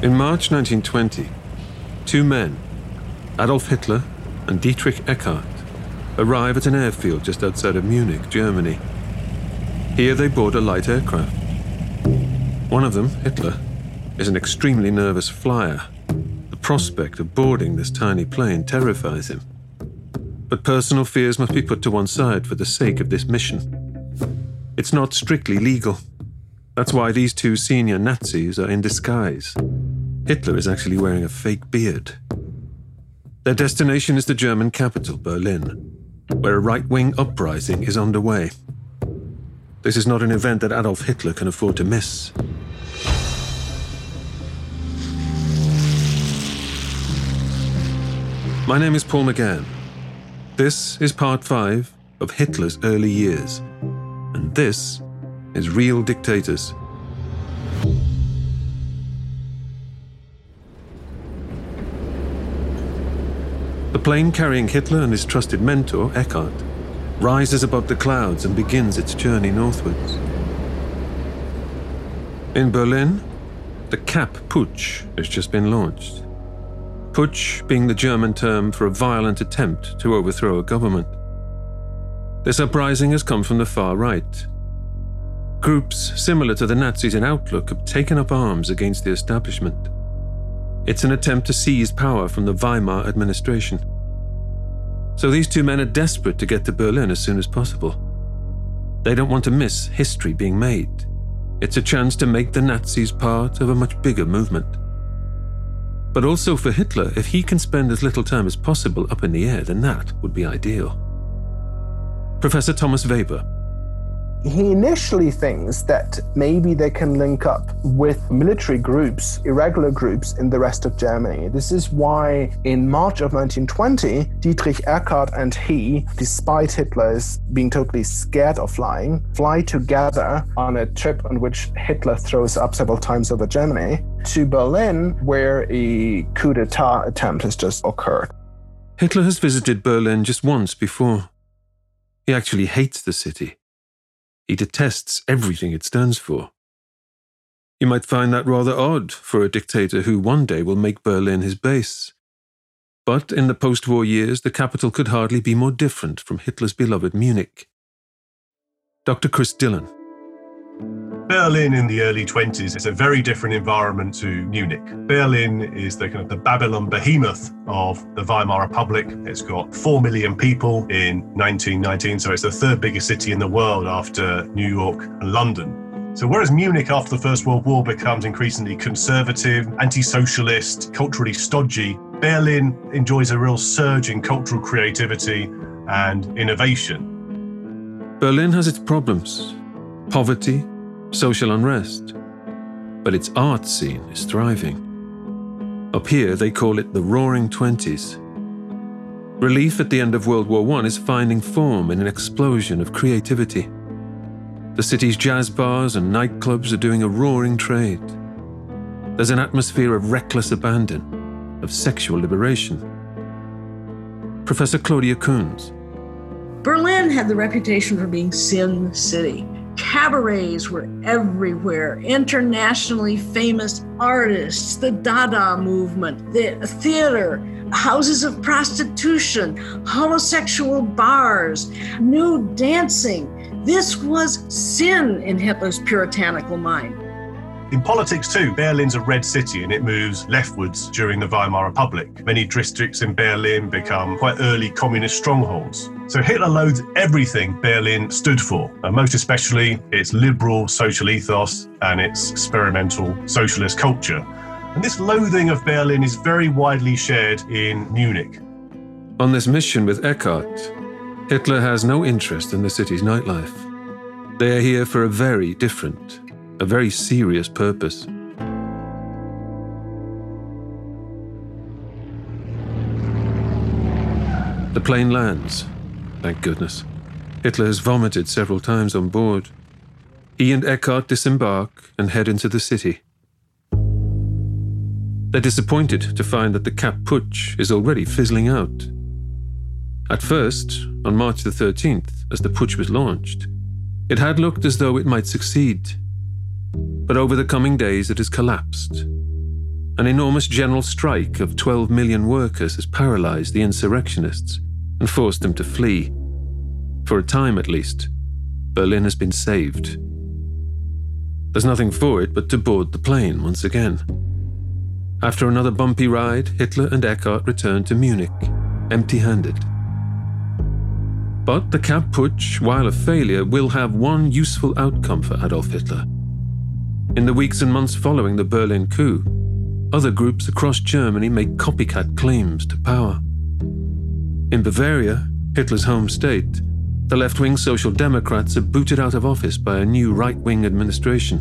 In March 1920, two men, Adolf Hitler and Dietrich Eckart, arrive at an airfield just outside of Munich, Germany. Here they board a light aircraft. One of them, Hitler, is an extremely nervous flyer. The prospect of boarding this tiny plane terrifies him. But personal fears must be put to one side for the sake of this mission. It's not strictly legal. That's why these two senior Nazis are in disguise. Hitler is actually wearing a fake beard. Their destination is the German capital, Berlin, where a right wing uprising is underway. This is not an event that Adolf Hitler can afford to miss. My name is Paul McGann. This is part five of Hitler's early years. And this is Real Dictators. The plane carrying Hitler and his trusted mentor, Eckart, rises above the clouds and begins its journey northwards. In Berlin, the Kapp Putsch has just been launched. Putsch being the German term for a violent attempt to overthrow a government. This uprising has come from the far right. Groups similar to the Nazis in outlook have taken up arms against the establishment. It's an attempt to seize power from the Weimar administration. So these two men are desperate to get to Berlin as soon as possible. They don't want to miss history being made. It's a chance to make the Nazis part of a much bigger movement. But also for Hitler, if he can spend as little time as possible up in the air, then that would be ideal. Professor Thomas Weber he initially thinks that maybe they can link up with military groups, irregular groups in the rest of Germany. This is why in March of 1920, Dietrich Eckart and he, despite Hitler's being totally scared of flying, fly together on a trip on which Hitler throws up several times over Germany to Berlin, where a coup d'etat attempt has just occurred. Hitler has visited Berlin just once before. He actually hates the city. He detests everything it stands for. You might find that rather odd for a dictator who one day will make Berlin his base. But in the post war years, the capital could hardly be more different from Hitler's beloved Munich. Dr. Chris Dillon Berlin in the early 20s is a very different environment to Munich. Berlin is the kind of the Babylon behemoth of the Weimar Republic. It's got 4 million people in 1919, so it's the third biggest city in the world after New York and London. So, whereas Munich after the First World War becomes increasingly conservative, anti socialist, culturally stodgy, Berlin enjoys a real surge in cultural creativity and innovation. Berlin has its problems poverty, social unrest, but its art scene is thriving. Up here, they call it the Roaring Twenties. Relief at the end of World War I is finding form in an explosion of creativity. The city's jazz bars and nightclubs are doing a roaring trade. There's an atmosphere of reckless abandon, of sexual liberation. Professor Claudia Koonz. Berlin had the reputation for being Sin City. Cabarets were everywhere, internationally famous artists, the Dada movement, the theater, houses of prostitution, homosexual bars, nude dancing. This was sin in Hitler's puritanical mind. In politics, too, Berlin's a red city and it moves leftwards during the Weimar Republic. Many districts in Berlin become quite early communist strongholds. So Hitler loathed everything Berlin stood for, and most especially its liberal social ethos and its experimental socialist culture. And this loathing of Berlin is very widely shared in Munich. On this mission with Eckart, Hitler has no interest in the city's nightlife. They are here for a very different a very serious purpose. The plane lands, thank goodness. Hitler has vomited several times on board. He and Eckart disembark and head into the city. They're disappointed to find that the Putsch is already fizzling out. At first, on March the 13th, as the putsch was launched, it had looked as though it might succeed but over the coming days it has collapsed. An enormous general strike of 12 million workers has paralyzed the insurrectionists and forced them to flee. For a time, at least, Berlin has been saved. There's nothing for it but to board the plane once again. After another bumpy ride, Hitler and Eckart return to Munich, empty handed. But the Kapp Putsch, while a failure, will have one useful outcome for Adolf Hitler. In the weeks and months following the Berlin coup, other groups across Germany make copycat claims to power. In Bavaria, Hitler's home state, the left wing Social Democrats are booted out of office by a new right wing administration.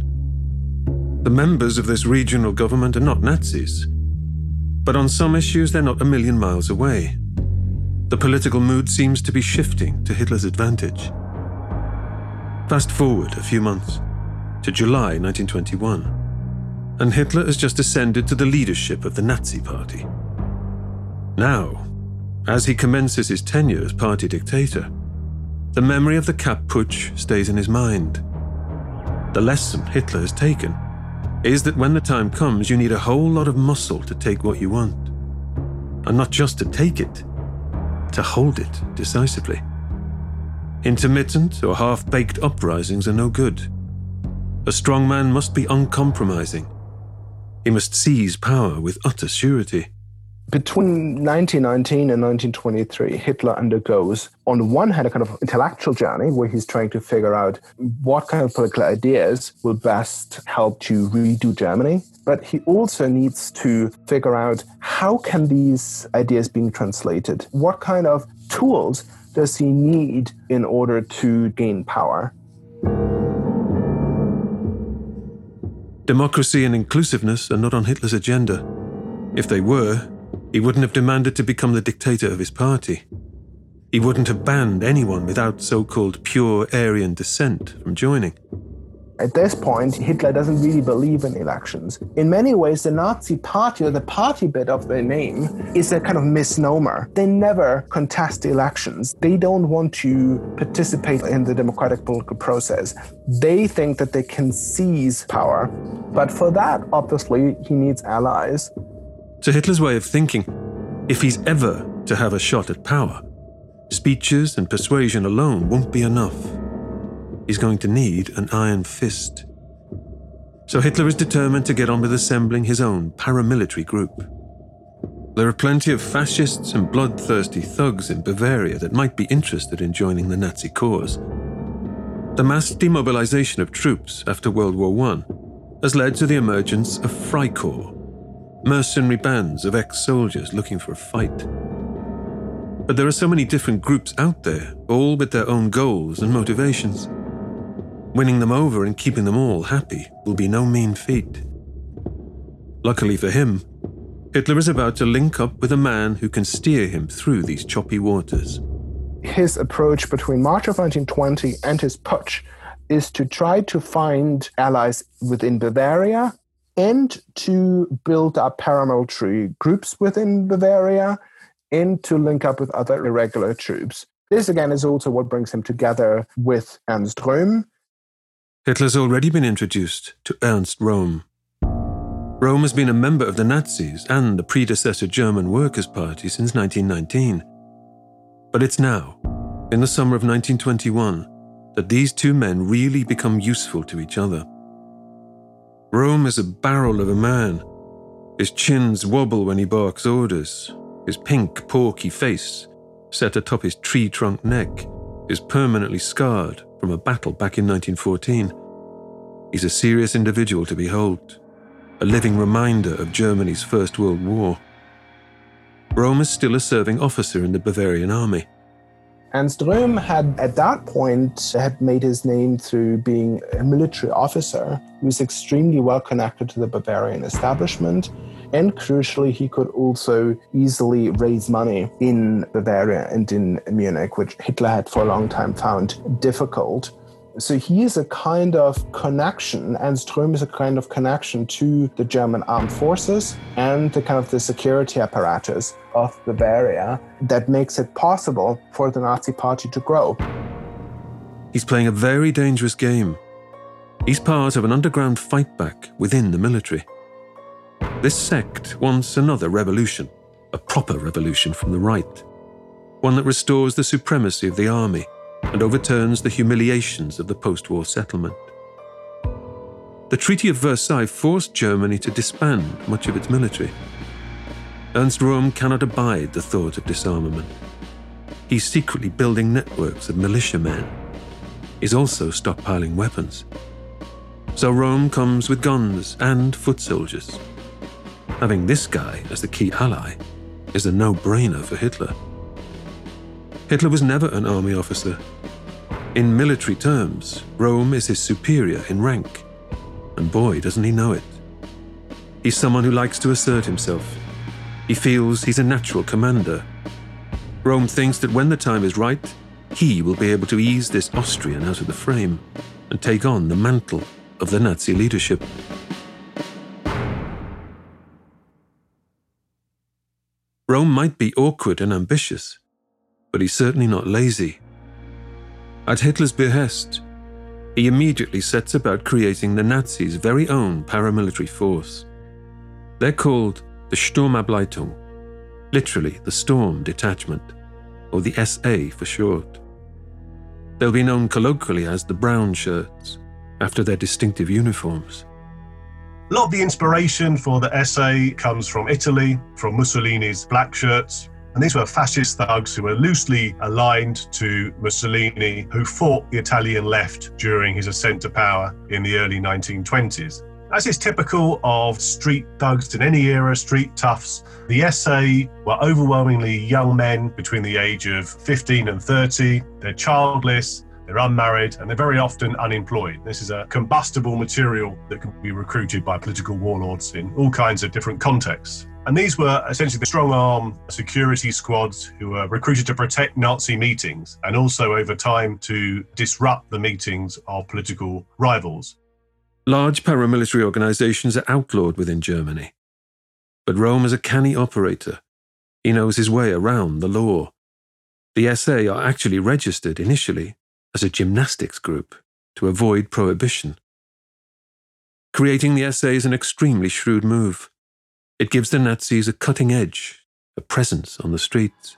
The members of this regional government are not Nazis, but on some issues they're not a million miles away. The political mood seems to be shifting to Hitler's advantage. Fast forward a few months to July 1921, and Hitler has just ascended to the leadership of the Nazi Party. Now, as he commences his tenure as party dictator, the memory of the Kapp Putsch stays in his mind. The lesson Hitler has taken is that when the time comes, you need a whole lot of muscle to take what you want. And not just to take it, to hold it decisively. Intermittent or half baked uprisings are no good. A strong man must be uncompromising. He must seize power with utter surety. Between 1919 and 1923, Hitler undergoes, on the one hand, a kind of intellectual journey where he's trying to figure out what kind of political ideas will best help to redo Germany. But he also needs to figure out how can these ideas being translated? What kind of tools does he need in order to gain power? Democracy and inclusiveness are not on Hitler's agenda. If they were, he wouldn't have demanded to become the dictator of his party. He wouldn't have banned anyone without so called pure Aryan descent from joining. At this point, Hitler doesn't really believe in elections. In many ways, the Nazi party, or the party bit of their name, is a kind of misnomer. They never contest elections. They don't want to participate in the democratic political process. They think that they can seize power. But for that, obviously, he needs allies. To Hitler's way of thinking, if he's ever to have a shot at power, speeches and persuasion alone won't be enough. He's going to need an iron fist. So Hitler is determined to get on with assembling his own paramilitary group. There are plenty of fascists and bloodthirsty thugs in Bavaria that might be interested in joining the Nazi cause. The mass demobilization of troops after World War I has led to the emergence of Freikorps, mercenary bands of ex soldiers looking for a fight. But there are so many different groups out there, all with their own goals and motivations. Winning them over and keeping them all happy will be no mean feat. Luckily for him, Hitler is about to link up with a man who can steer him through these choppy waters. His approach between March of 1920 and his putsch is to try to find allies within Bavaria and to build up paramilitary groups within Bavaria and to link up with other irregular troops. This again is also what brings him together with Ernst Röhm. Hitler's already been introduced to Ernst Röhm. Röhm has been a member of the Nazis and the predecessor German Workers' Party since 1919. But it's now, in the summer of 1921, that these two men really become useful to each other. Röhm is a barrel of a man. His chins wobble when he barks orders. His pink, porky face, set atop his tree trunk neck, is permanently scarred from a battle back in 1914. He's a serious individual to behold, a living reminder of Germany's First World War. Röhm is still a serving officer in the Bavarian army. Ernst Röhm had, at that point, had made his name through being a military officer. He was extremely well connected to the Bavarian establishment. And crucially, he could also easily raise money in Bavaria and in Munich, which Hitler had for a long time found difficult. So he is a kind of connection, and Röhm is a kind of connection to the German armed forces and the kind of the security apparatus of Bavaria that makes it possible for the Nazi party to grow. He's playing a very dangerous game. He's part of an underground fightback within the military. This sect wants another revolution, a proper revolution from the right, one that restores the supremacy of the army and overturns the humiliations of the post war settlement. The Treaty of Versailles forced Germany to disband much of its military. Ernst Röhm cannot abide the thought of disarmament. He's secretly building networks of militiamen. He's also stockpiling weapons. So Röhm comes with guns and foot soldiers. Having this guy as the key ally is a no brainer for Hitler. Hitler was never an army officer. In military terms, Röhm is his superior in rank. And boy, doesn't he know it. He's someone who likes to assert himself. He feels he's a natural commander. Röhm thinks that when the time is right, he will be able to ease this Austrian out of the frame and take on the mantle of the Nazi leadership. Röhm might be awkward and ambitious, but he's certainly not lazy. At Hitler's behest, he immediately sets about creating the Nazis' very own paramilitary force. They're called the Sturmabteilung, literally the Storm Detachment, or the SA for short. They'll be known colloquially as the Brown Shirts, after their distinctive uniforms. A lot of the inspiration for the SA comes from Italy, from Mussolini's black shirts. And these were fascist thugs who were loosely aligned to Mussolini, who fought the Italian left during his ascent to power in the early 1920s. As is typical of street thugs in any era, street toughs, the SA were overwhelmingly young men between the age of 15 and 30. They're childless, they're unmarried and they're very often unemployed. This is a combustible material that can be recruited by political warlords in all kinds of different contexts. And these were essentially the strong arm security squads who were recruited to protect Nazi meetings and also over time to disrupt the meetings of political rivals. Large paramilitary organizations are outlawed within Germany. But Röhm is a canny operator. He knows his way around the law. The SA are actually registered initially as a gymnastics group to avoid prohibition. Creating the SA is an extremely shrewd move. It gives the Nazis a cutting edge, a presence on the streets.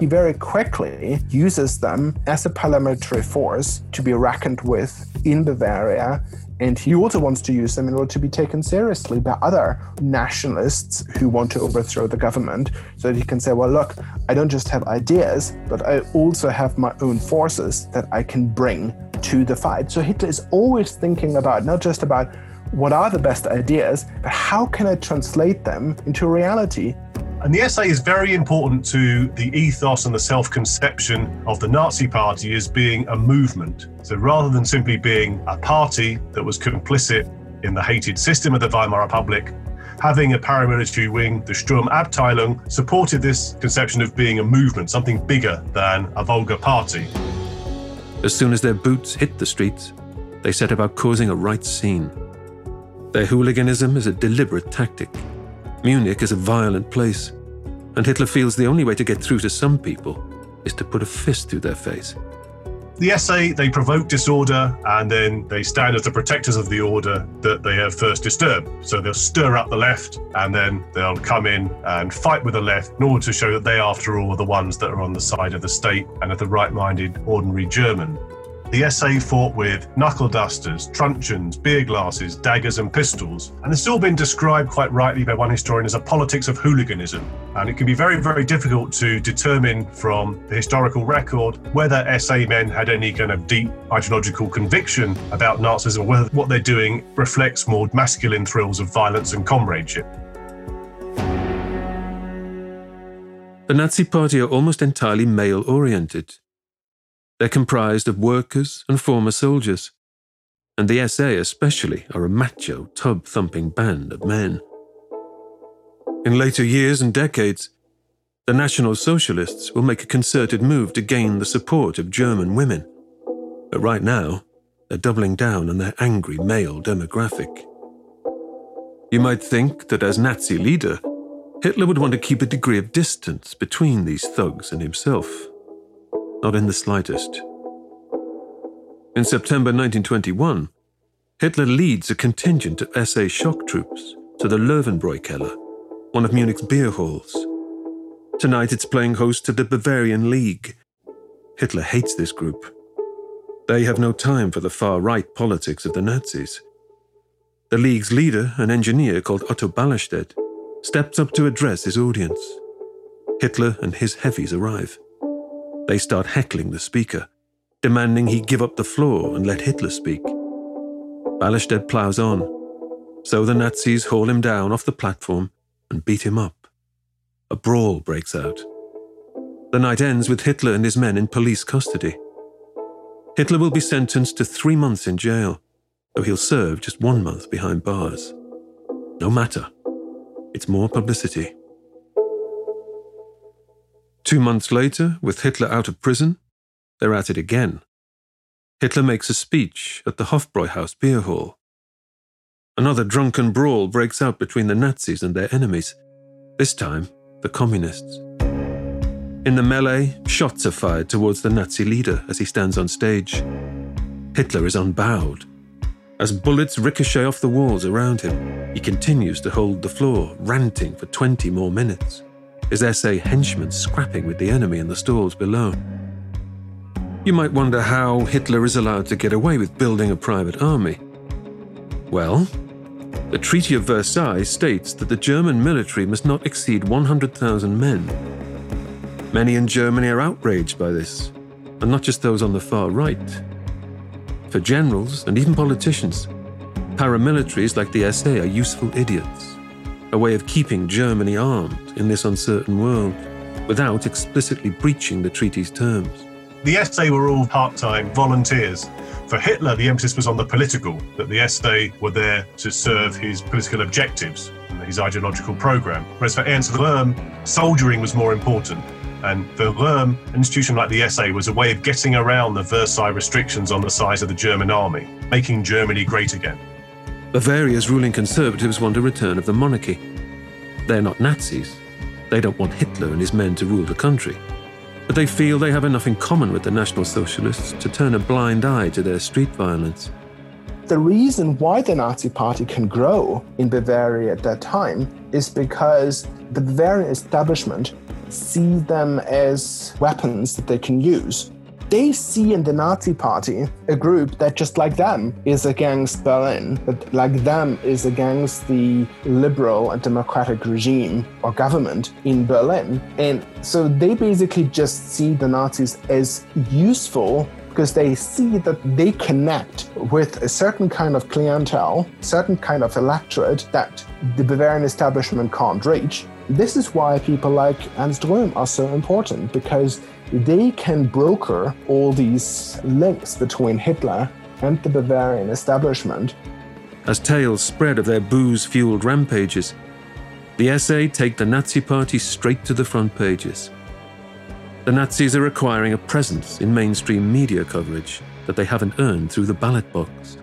He very quickly uses them as a paramilitary force to be reckoned with in Bavaria and he also wants to use them in order to be taken seriously by other nationalists who want to overthrow the government so that he can say, well, look, I don't just have ideas, but I also have my own forces that I can bring to the fight. So Hitler is always thinking about not just about what are the best ideas, but how can I translate them into reality and the SA is very important to the ethos and the self conception of the Nazi Party as being a movement. So rather than simply being a party that was complicit in the hated system of the Weimar Republic, having a paramilitary wing, the Sturmabteilung, supported this conception of being a movement, something bigger than a vulgar party. As soon as their boots hit the streets, they set about causing a right scene. Their hooliganism is a deliberate tactic Munich is a violent place, and Hitler feels the only way to get through to some people is to put a fist through their face. The SA, they provoke disorder and then they stand as the protectors of the order that they have first disturbed. So they'll stir up the left and then they'll come in and fight with the left in order to show that they, after all, are the ones that are on the side of the state and of the right minded ordinary German. The SA fought with knuckle dusters, truncheons, beer glasses, daggers, and pistols. And it's all been described quite rightly by one historian as a politics of hooliganism. And it can be very, very difficult to determine from the historical record whether SA men had any kind of deep ideological conviction about Nazism or whether what they're doing reflects more masculine thrills of violence and comradeship. The Nazi Party are almost entirely male oriented. They're comprised of workers and former soldiers, and the SA especially are a macho, tub thumping band of men. In later years and decades, the National Socialists will make a concerted move to gain the support of German women. But right now, they're doubling down on their angry male demographic. You might think that as Nazi leader, Hitler would want to keep a degree of distance between these thugs and himself not in the slightest. In September 1921, Hitler leads a contingent of SA shock troops to the Löwenbräu Keller, one of Munich's beer halls. Tonight it's playing host to the Bavarian League. Hitler hates this group. They have no time for the far right politics of the Nazis. The League's leader, an engineer called Otto Ballerstedt, steps up to address his audience. Hitler and his heavies arrive. They start heckling the speaker, demanding he give up the floor and let Hitler speak. Ballerstedt plows on, so the Nazis haul him down off the platform and beat him up. A brawl breaks out. The night ends with Hitler and his men in police custody. Hitler will be sentenced to three months in jail, though he'll serve just one month behind bars. No matter. It's more publicity. Two months later, with Hitler out of prison, they're at it again. Hitler makes a speech at the Hofbräuhaus beer hall. Another drunken brawl breaks out between the Nazis and their enemies, this time the communists. In the melee, shots are fired towards the Nazi leader as he stands on stage. Hitler is unbowed. As bullets ricochet off the walls around him, he continues to hold the floor, ranting for 20 more minutes his SA henchmen scrapping with the enemy in the stalls below. You might wonder how Hitler is allowed to get away with building a private army. Well, the Treaty of Versailles states that the German military must not exceed 100,000 men. Many in Germany are outraged by this, and not just those on the far right. For generals and even politicians, paramilitaries like the SA are useful idiots a way of keeping Germany armed in this uncertain world without explicitly breaching the treaty's terms. The SA were all part time volunteers. For Hitler, the emphasis was on the political, that the SA were there to serve his political objectives and his ideological program. Whereas for Ernst Röhm, soldiering was more important. And for Röhm, an institution like the SA was a way of getting around the Versailles restrictions on the size of the German army, making Germany great again. Bavaria's ruling conservatives want a return of the monarchy. They're not Nazis. They don't want Hitler and his men to rule the country. But they feel they have enough in common with the National Socialists to turn a blind eye to their street violence. The reason why the Nazi Party can grow in Bavaria at that time is because the Bavarian establishment see them as weapons that they can use they see in the Nazi Party a group that, just like them, is against Berlin, that, like them, is against the liberal and democratic regime or government in Berlin. And so they basically just see the Nazis as useful because they see that they connect with a certain kind of clientele, certain kind of electorate that the Bavarian establishment can't reach. This is why people like Ernst Röhm are so important because they can broker all these links between Hitler and the Bavarian establishment. As tales spread of their booze fueled rampages, the SA take the Nazi Party straight to the front pages. The Nazis are acquiring a presence in mainstream media coverage that they haven't earned through the ballot box.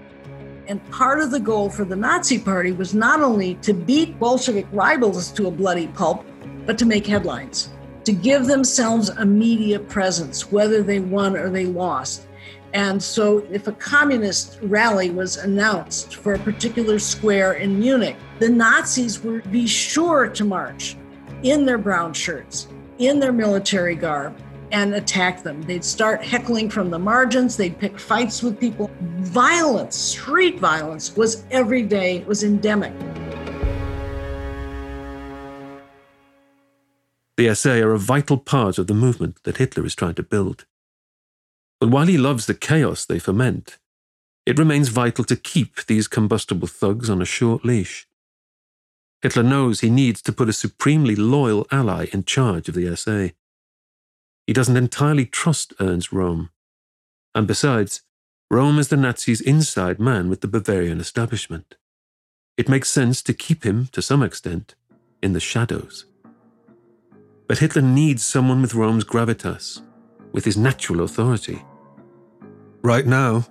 And part of the goal for the Nazi Party was not only to beat Bolshevik rivals to a bloody pulp, but to make headlines to give themselves a media presence, whether they won or they lost. And so, if a communist rally was announced for a particular square in Munich, the Nazis would be sure to march in their brown shirts, in their military garb, and attack them. They'd start heckling from the margins, they'd pick fights with people. Violence, street violence, was every day, was endemic. The SA are a vital part of the movement that Hitler is trying to build. But while he loves the chaos they foment, it remains vital to keep these combustible thugs on a short leash. Hitler knows he needs to put a supremely loyal ally in charge of the SA. He doesn't entirely trust Ernst Röhm. And besides, Röhm is the Nazis' inside man with the Bavarian establishment. It makes sense to keep him, to some extent, in the shadows. But Hitler needs someone with Röhm's gravitas, with his natural authority. Right now,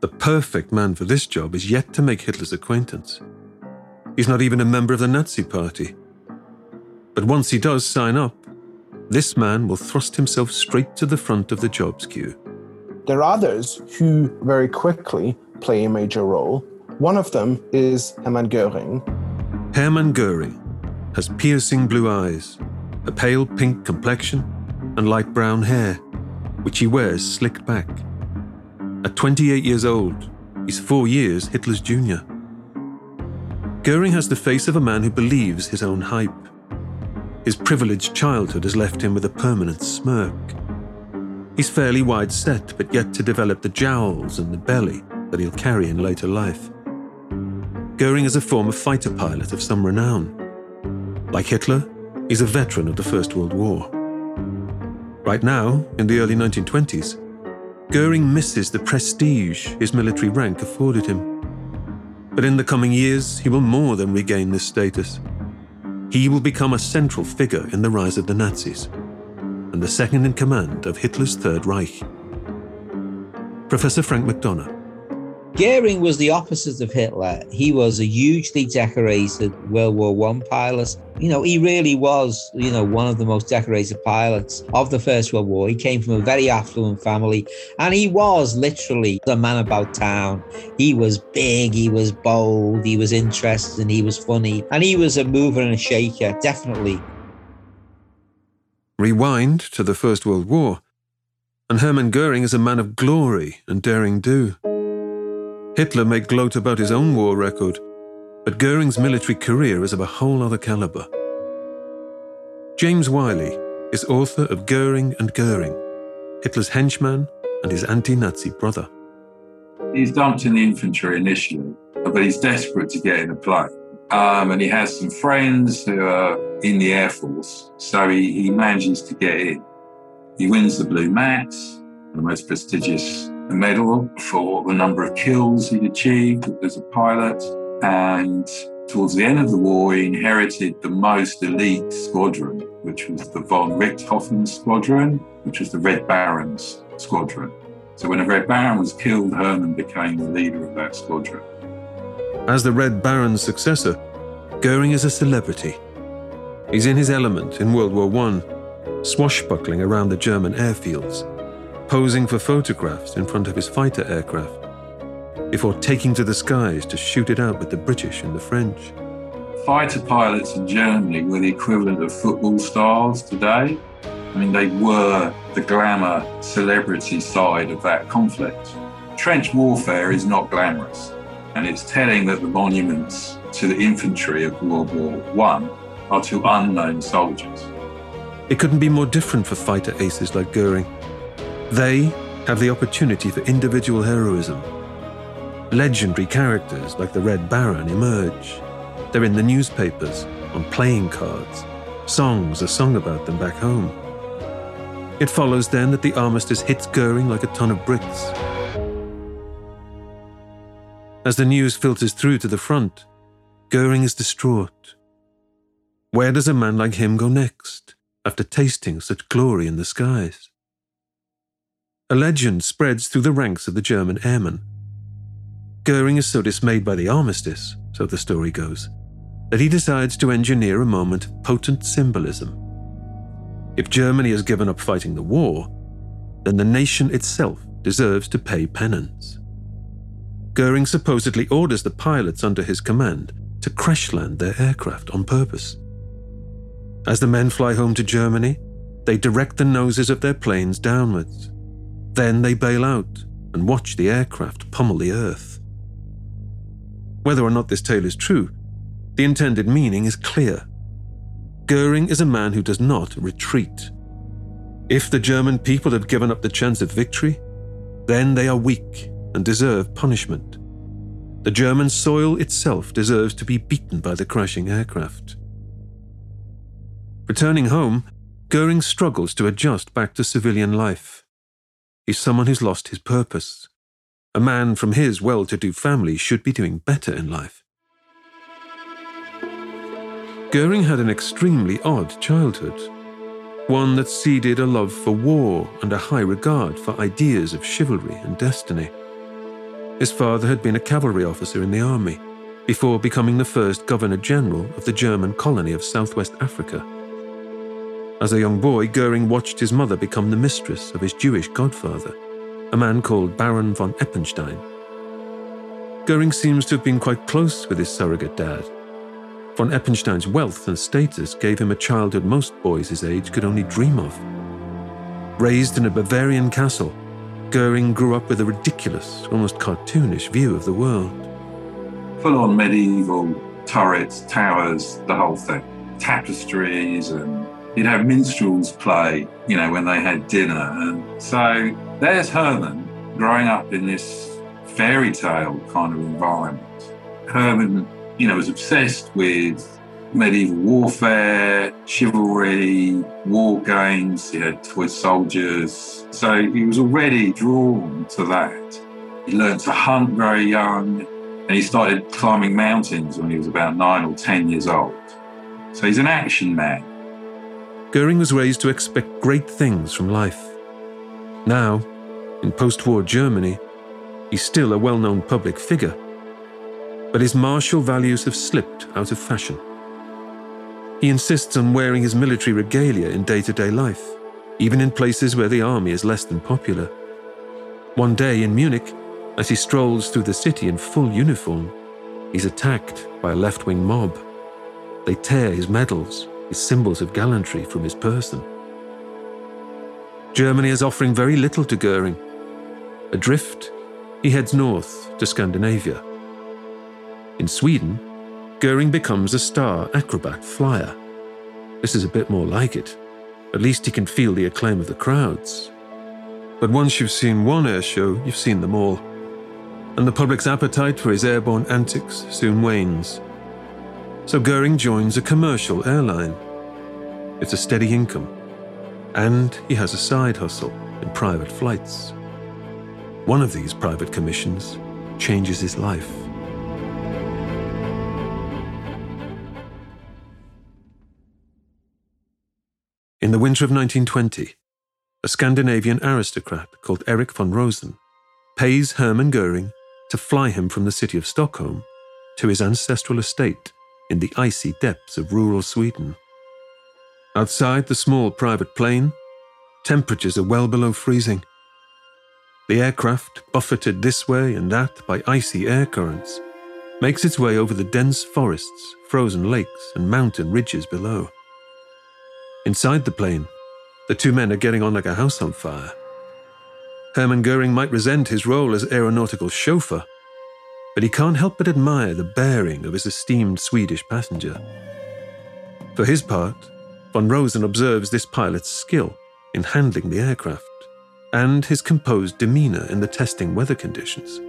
the perfect man for this job is yet to make Hitler's acquaintance. He's not even a member of the Nazi Party. But once he does sign up, this man will thrust himself straight to the front of the jobs queue. There are others who very quickly play a major role. One of them is Hermann Goering. Hermann Goering has piercing blue eyes, a pale pink complexion, and light brown hair, which he wears slicked back. At 28 years old, he's four years Hitler's junior. Goering has the face of a man who believes his own hype. His privileged childhood has left him with a permanent smirk. He's fairly wide set, but yet to develop the jowls and the belly that he'll carry in later life. Goering is a former fighter pilot of some renown. Like Hitler, he's a veteran of the First World War. Right now, in the early 1920s, Goering misses the prestige his military rank afforded him. But in the coming years, he will more than regain this status. He will become a central figure in the rise of the Nazis and the second in command of Hitler's Third Reich. Professor Frank McDonough. Goering was the opposite of Hitler. He was a hugely decorated World War One pilot. You know, he really was, you know, one of the most decorated pilots of the First World War. He came from a very affluent family, and he was literally a man about town. He was big, he was bold, he was interesting, he was funny, and he was a mover and a shaker, definitely. Rewind to the First World War, and Hermann Goering is a man of glory and daring do. Hitler may gloat about his own war record, but Goering's military career is of a whole other caliber. James Wyllie is author of Goering and Goering, Hitler's henchman and his anti Nazi brother. He's dumped in the infantry initially, but he's desperate to get in a plane. Um, and he has some friends who are in the Air Force, so he, he manages to get in. He wins the Blue Max, the most prestigious a medal for the number of kills he'd achieved as a pilot. And towards the end of the war, he inherited the most elite squadron, which was the von Richthofen squadron, which was the Red Baron's squadron. So when a Red Baron was killed, Hermann became the leader of that squadron. As the Red Baron's successor, Goering is a celebrity. He's in his element in World War I, swashbuckling around the German airfields posing for photographs in front of his fighter aircraft, before taking to the skies to shoot it out with the British and the French. Fighter pilots in Germany were the equivalent of football stars today. I mean, they were the glamour celebrity side of that conflict. Trench warfare is not glamorous, and it's telling that the monuments to the infantry of World War I are to unknown soldiers. It couldn't be more different for fighter aces like Goering. They have the opportunity for individual heroism. Legendary characters like the Red Baron emerge. They're in the newspapers, on playing cards. Songs are sung about them back home. It follows then that the armistice hits Goering like a ton of bricks. As the news filters through to the front, Goering is distraught. Where does a man like him go next, after tasting such glory in the skies? A legend spreads through the ranks of the German airmen. Goering is so dismayed by the armistice, so the story goes, that he decides to engineer a moment of potent symbolism. If Germany has given up fighting the war, then the nation itself deserves to pay penance. Goering supposedly orders the pilots under his command to crash land their aircraft on purpose. As the men fly home to Germany, they direct the noses of their planes downwards. Then they bail out and watch the aircraft pummel the earth. Whether or not this tale is true, the intended meaning is clear. Goering is a man who does not retreat. If the German people have given up the chance of victory, then they are weak and deserve punishment. The German soil itself deserves to be beaten by the crashing aircraft. Returning home, Goering struggles to adjust back to civilian life. He's someone who's lost his purpose. A man from his well to do family should be doing better in life. Goering had an extremely odd childhood, one that seeded a love for war and a high regard for ideas of chivalry and destiny. His father had been a cavalry officer in the army before becoming the first Governor General of the German colony of Southwest Africa. As a young boy, Goering watched his mother become the mistress of his Jewish godfather, a man called Baron von Epenstein. Goering seems to have been quite close with his surrogate dad. Von Epenstein's wealth and status gave him a childhood most boys his age could only dream of. Raised in a Bavarian castle, Goering grew up with a ridiculous, almost cartoonish view of the world. Full on medieval turrets, towers, the whole thing. Tapestries, and you'd have minstrels play, you know, when they had dinner. And so there's Hermann growing up in this fairy tale kind of environment. Hermann, you know, was obsessed with medieval warfare, chivalry, war games. He had toy soldiers. So he was already drawn to that. He learned to hunt very young and he started climbing mountains when he was about nine or 10 years old. So he's an action man. Goering was raised to expect great things from life. Now, in post war Germany, he's still a well known public figure. But his martial values have slipped out of fashion. He insists on wearing his military regalia in day to day life, even in places where the army is less than popular. One day in Munich, as he strolls through the city in full uniform, he's attacked by a left wing mob. They tear his medals, his symbols of gallantry, from his person. Germany is offering very little to Goering. Adrift, he heads north to Scandinavia. In Sweden, Goering becomes a star acrobat flyer. This is a bit more like it. At least he can feel the acclaim of the crowds. But once you've seen one air show, you've seen them all. And the public's appetite for his airborne antics soon wanes. So Goering joins a commercial airline. It's a steady income. And he has a side hustle in private flights. One of these private commissions changes his life. In the winter of 1920, a Scandinavian aristocrat called Erich von Rosen pays Hermann Goering to fly him from the city of Stockholm to his ancestral estate in the icy depths of rural Sweden. Outside the small private plane, temperatures are well below freezing. The aircraft, buffeted this way and that by icy air currents, makes its way over the dense forests, frozen lakes, and mountain ridges below. Inside the plane, the two men are getting on like a house on fire. Hermann Goering might resent his role as aeronautical chauffeur, but he can't help but admire the bearing of his esteemed Swedish passenger. For his part, von Rosen observes this pilot's skill in handling the aircraft and his composed demeanor in the testing weather conditions.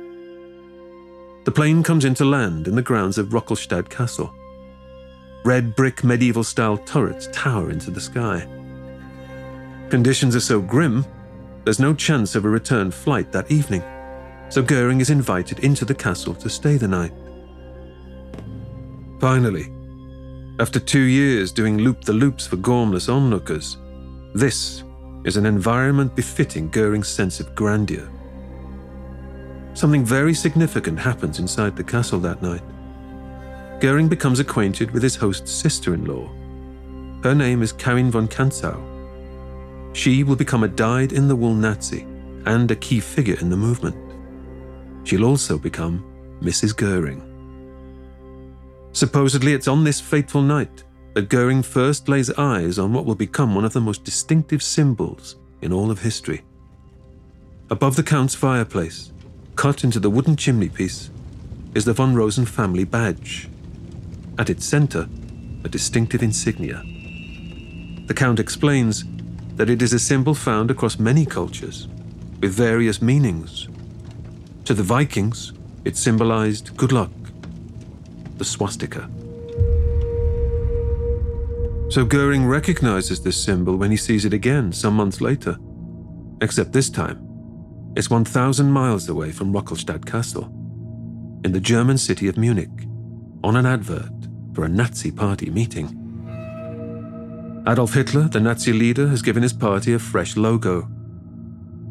The plane comes into land in the grounds of Rockelstad Castle. Red brick medieval style turrets tower into the sky. Conditions are so grim, there's no chance of a return flight that evening, so Goering is invited into the castle to stay the night. Finally, after two years doing loop the loops for gormless onlookers, this is an environment befitting Goering's sense of grandeur. Something very significant happens inside the castle that night. Goering becomes acquainted with his host's sister in law. Her name is Karin von Kantzow. She will become a dyed in the wool Nazi and a key figure in the movement. She'll also become Mrs. Goering. Supposedly, it's on this fateful night that Goering first lays eyes on what will become one of the most distinctive symbols in all of history. Above the Count's fireplace, cut into the wooden chimney piece, is the von Rosen family badge. At its center, a distinctive insignia. The Count explains that it is a symbol found across many cultures, with various meanings. To the Vikings, it symbolized good luck, the swastika. So Goering recognizes this symbol when he sees it again some months later. Except this time, it's 1,000 miles away from Rockelstad Castle, in the German city of Munich, on an advert for a Nazi party meeting. Adolf Hitler, the Nazi leader, has given his party a fresh logo.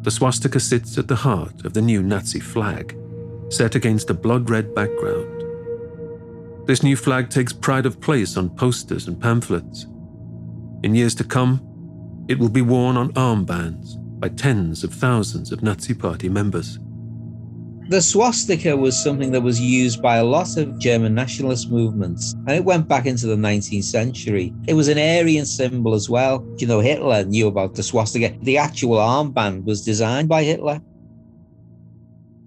The swastika sits at the heart of the new Nazi flag, set against a blood red background. This new flag takes pride of place on posters and pamphlets. In years to come, it will be worn on armbands by tens of thousands of Nazi Party members. The swastika was something that was used by a lot of German nationalist movements, and it went back into the 19th century. It was an Aryan symbol as well. You know, Hitler knew about the swastika. The actual armband was designed by Hitler.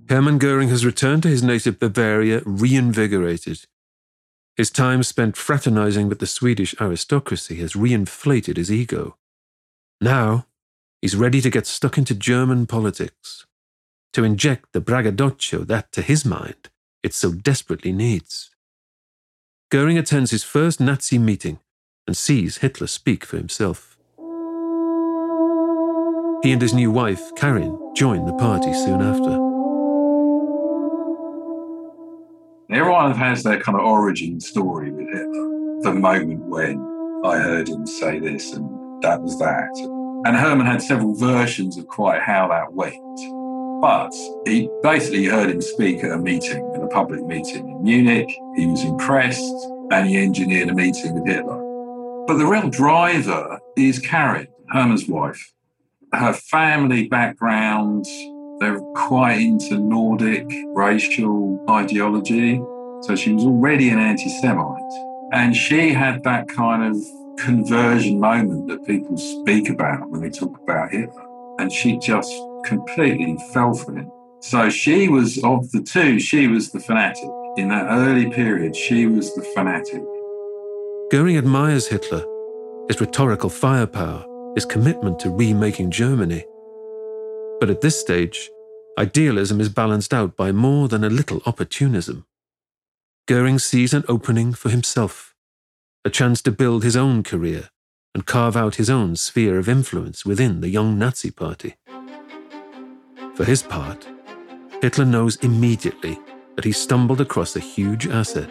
Hermann Goering has returned to his native Bavaria reinvigorated. His time spent fraternizing with the Swedish aristocracy has reinflated his ego. Now, he's ready to get stuck into German politics to inject the braggadocio that, to his mind, it so desperately needs. Goering attends his first Nazi meeting and sees Hitler speak for himself. He and his new wife, Karin, join the party soon after. Everyone has their kind of origin story with Hitler. The moment when I heard him say this and that was that. And Hermann had several versions of quite how that went. But he basically heard him speak at a meeting, at a public meeting in Munich. He was impressed and he engineered a meeting with Hitler. But the real driver is Karin, Hermann's wife. Her family background, they're quite into Nordic racial ideology. So she was already an anti Semite. And she had that kind of conversion moment that people speak about when they talk about Hitler. And she just completely fell for him. So she was, of the two, she was the fanatic. In that early period, she was the fanatic. Goering admires Hitler, his rhetorical firepower, his commitment to remaking Germany. But at this stage, idealism is balanced out by more than a little opportunism. Goering sees an opening for himself, a chance to build his own career and carve out his own sphere of influence within the young Nazi party. For his part, Hitler knows immediately that he stumbled across a huge asset.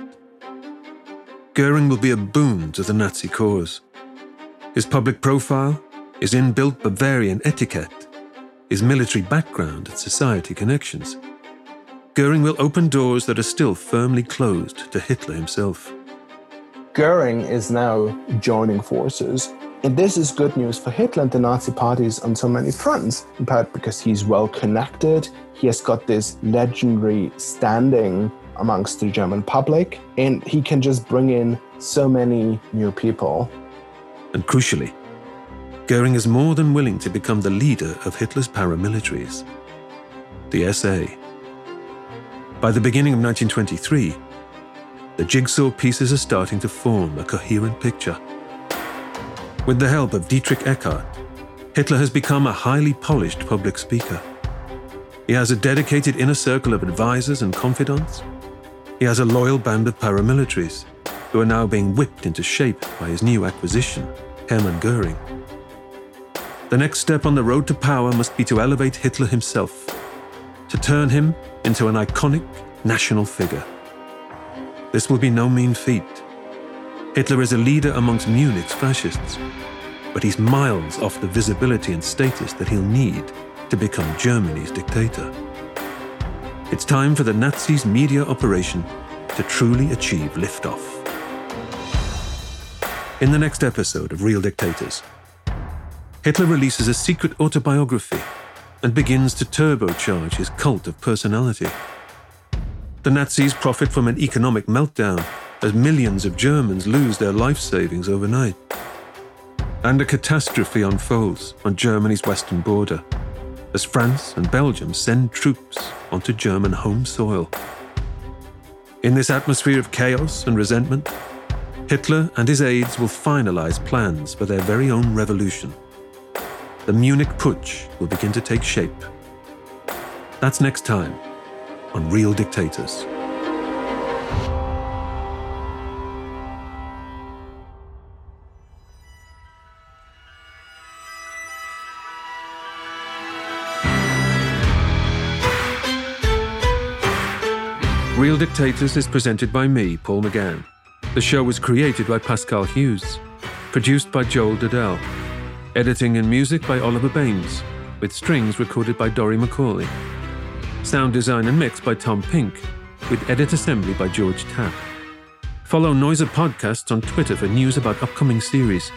Goering will be a boon to the Nazi cause. His public profile, his inbuilt Bavarian etiquette, his military background and society connections. Goering will open doors that are still firmly closed to Hitler himself. Goering is now joining forces and this is good news for Hitler and the Nazi parties on so many fronts, in part because he's well connected, he has got this legendary standing amongst the German public, and he can just bring in so many new people. And crucially, Goering is more than willing to become the leader of Hitler's paramilitaries, the SA. By the beginning of 1923, the jigsaw pieces are starting to form a coherent picture. With the help of Dietrich Eckart, Hitler has become a highly polished public speaker. He has a dedicated inner circle of advisors and confidants. He has a loyal band of paramilitaries who are now being whipped into shape by his new acquisition, Hermann Goering. The next step on the road to power must be to elevate Hitler himself, to turn him into an iconic national figure. This will be no mean feat. Hitler is a leader amongst Munich's fascists, but he's miles off the visibility and status that he'll need to become Germany's dictator. It's time for the Nazis' media operation to truly achieve liftoff. In the next episode of Real Dictators, Hitler releases a secret autobiography and begins to turbocharge his cult of personality. The Nazis profit from an economic meltdown as millions of Germans lose their life savings overnight. And a catastrophe unfolds on Germany's western border as France and Belgium send troops onto German home soil. In this atmosphere of chaos and resentment, Hitler and his aides will finalize plans for their very own revolution. The Munich Putsch will begin to take shape. That's next time on Real Dictators. Real Dictators is presented by me, Paul McGann. The show was created by Pascal Hughes, produced by Joel Dudell, editing and music by Oliver Baines, with strings recorded by Dory McCauley, sound design and mix by Tom Pink, with edit assembly by George Tapp. Follow Noiser Podcasts on Twitter for news about upcoming series.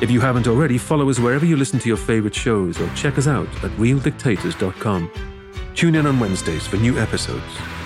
If you haven't already, follow us wherever you listen to your favorite shows or check us out at realdictators.com. Tune in on Wednesdays for new episodes.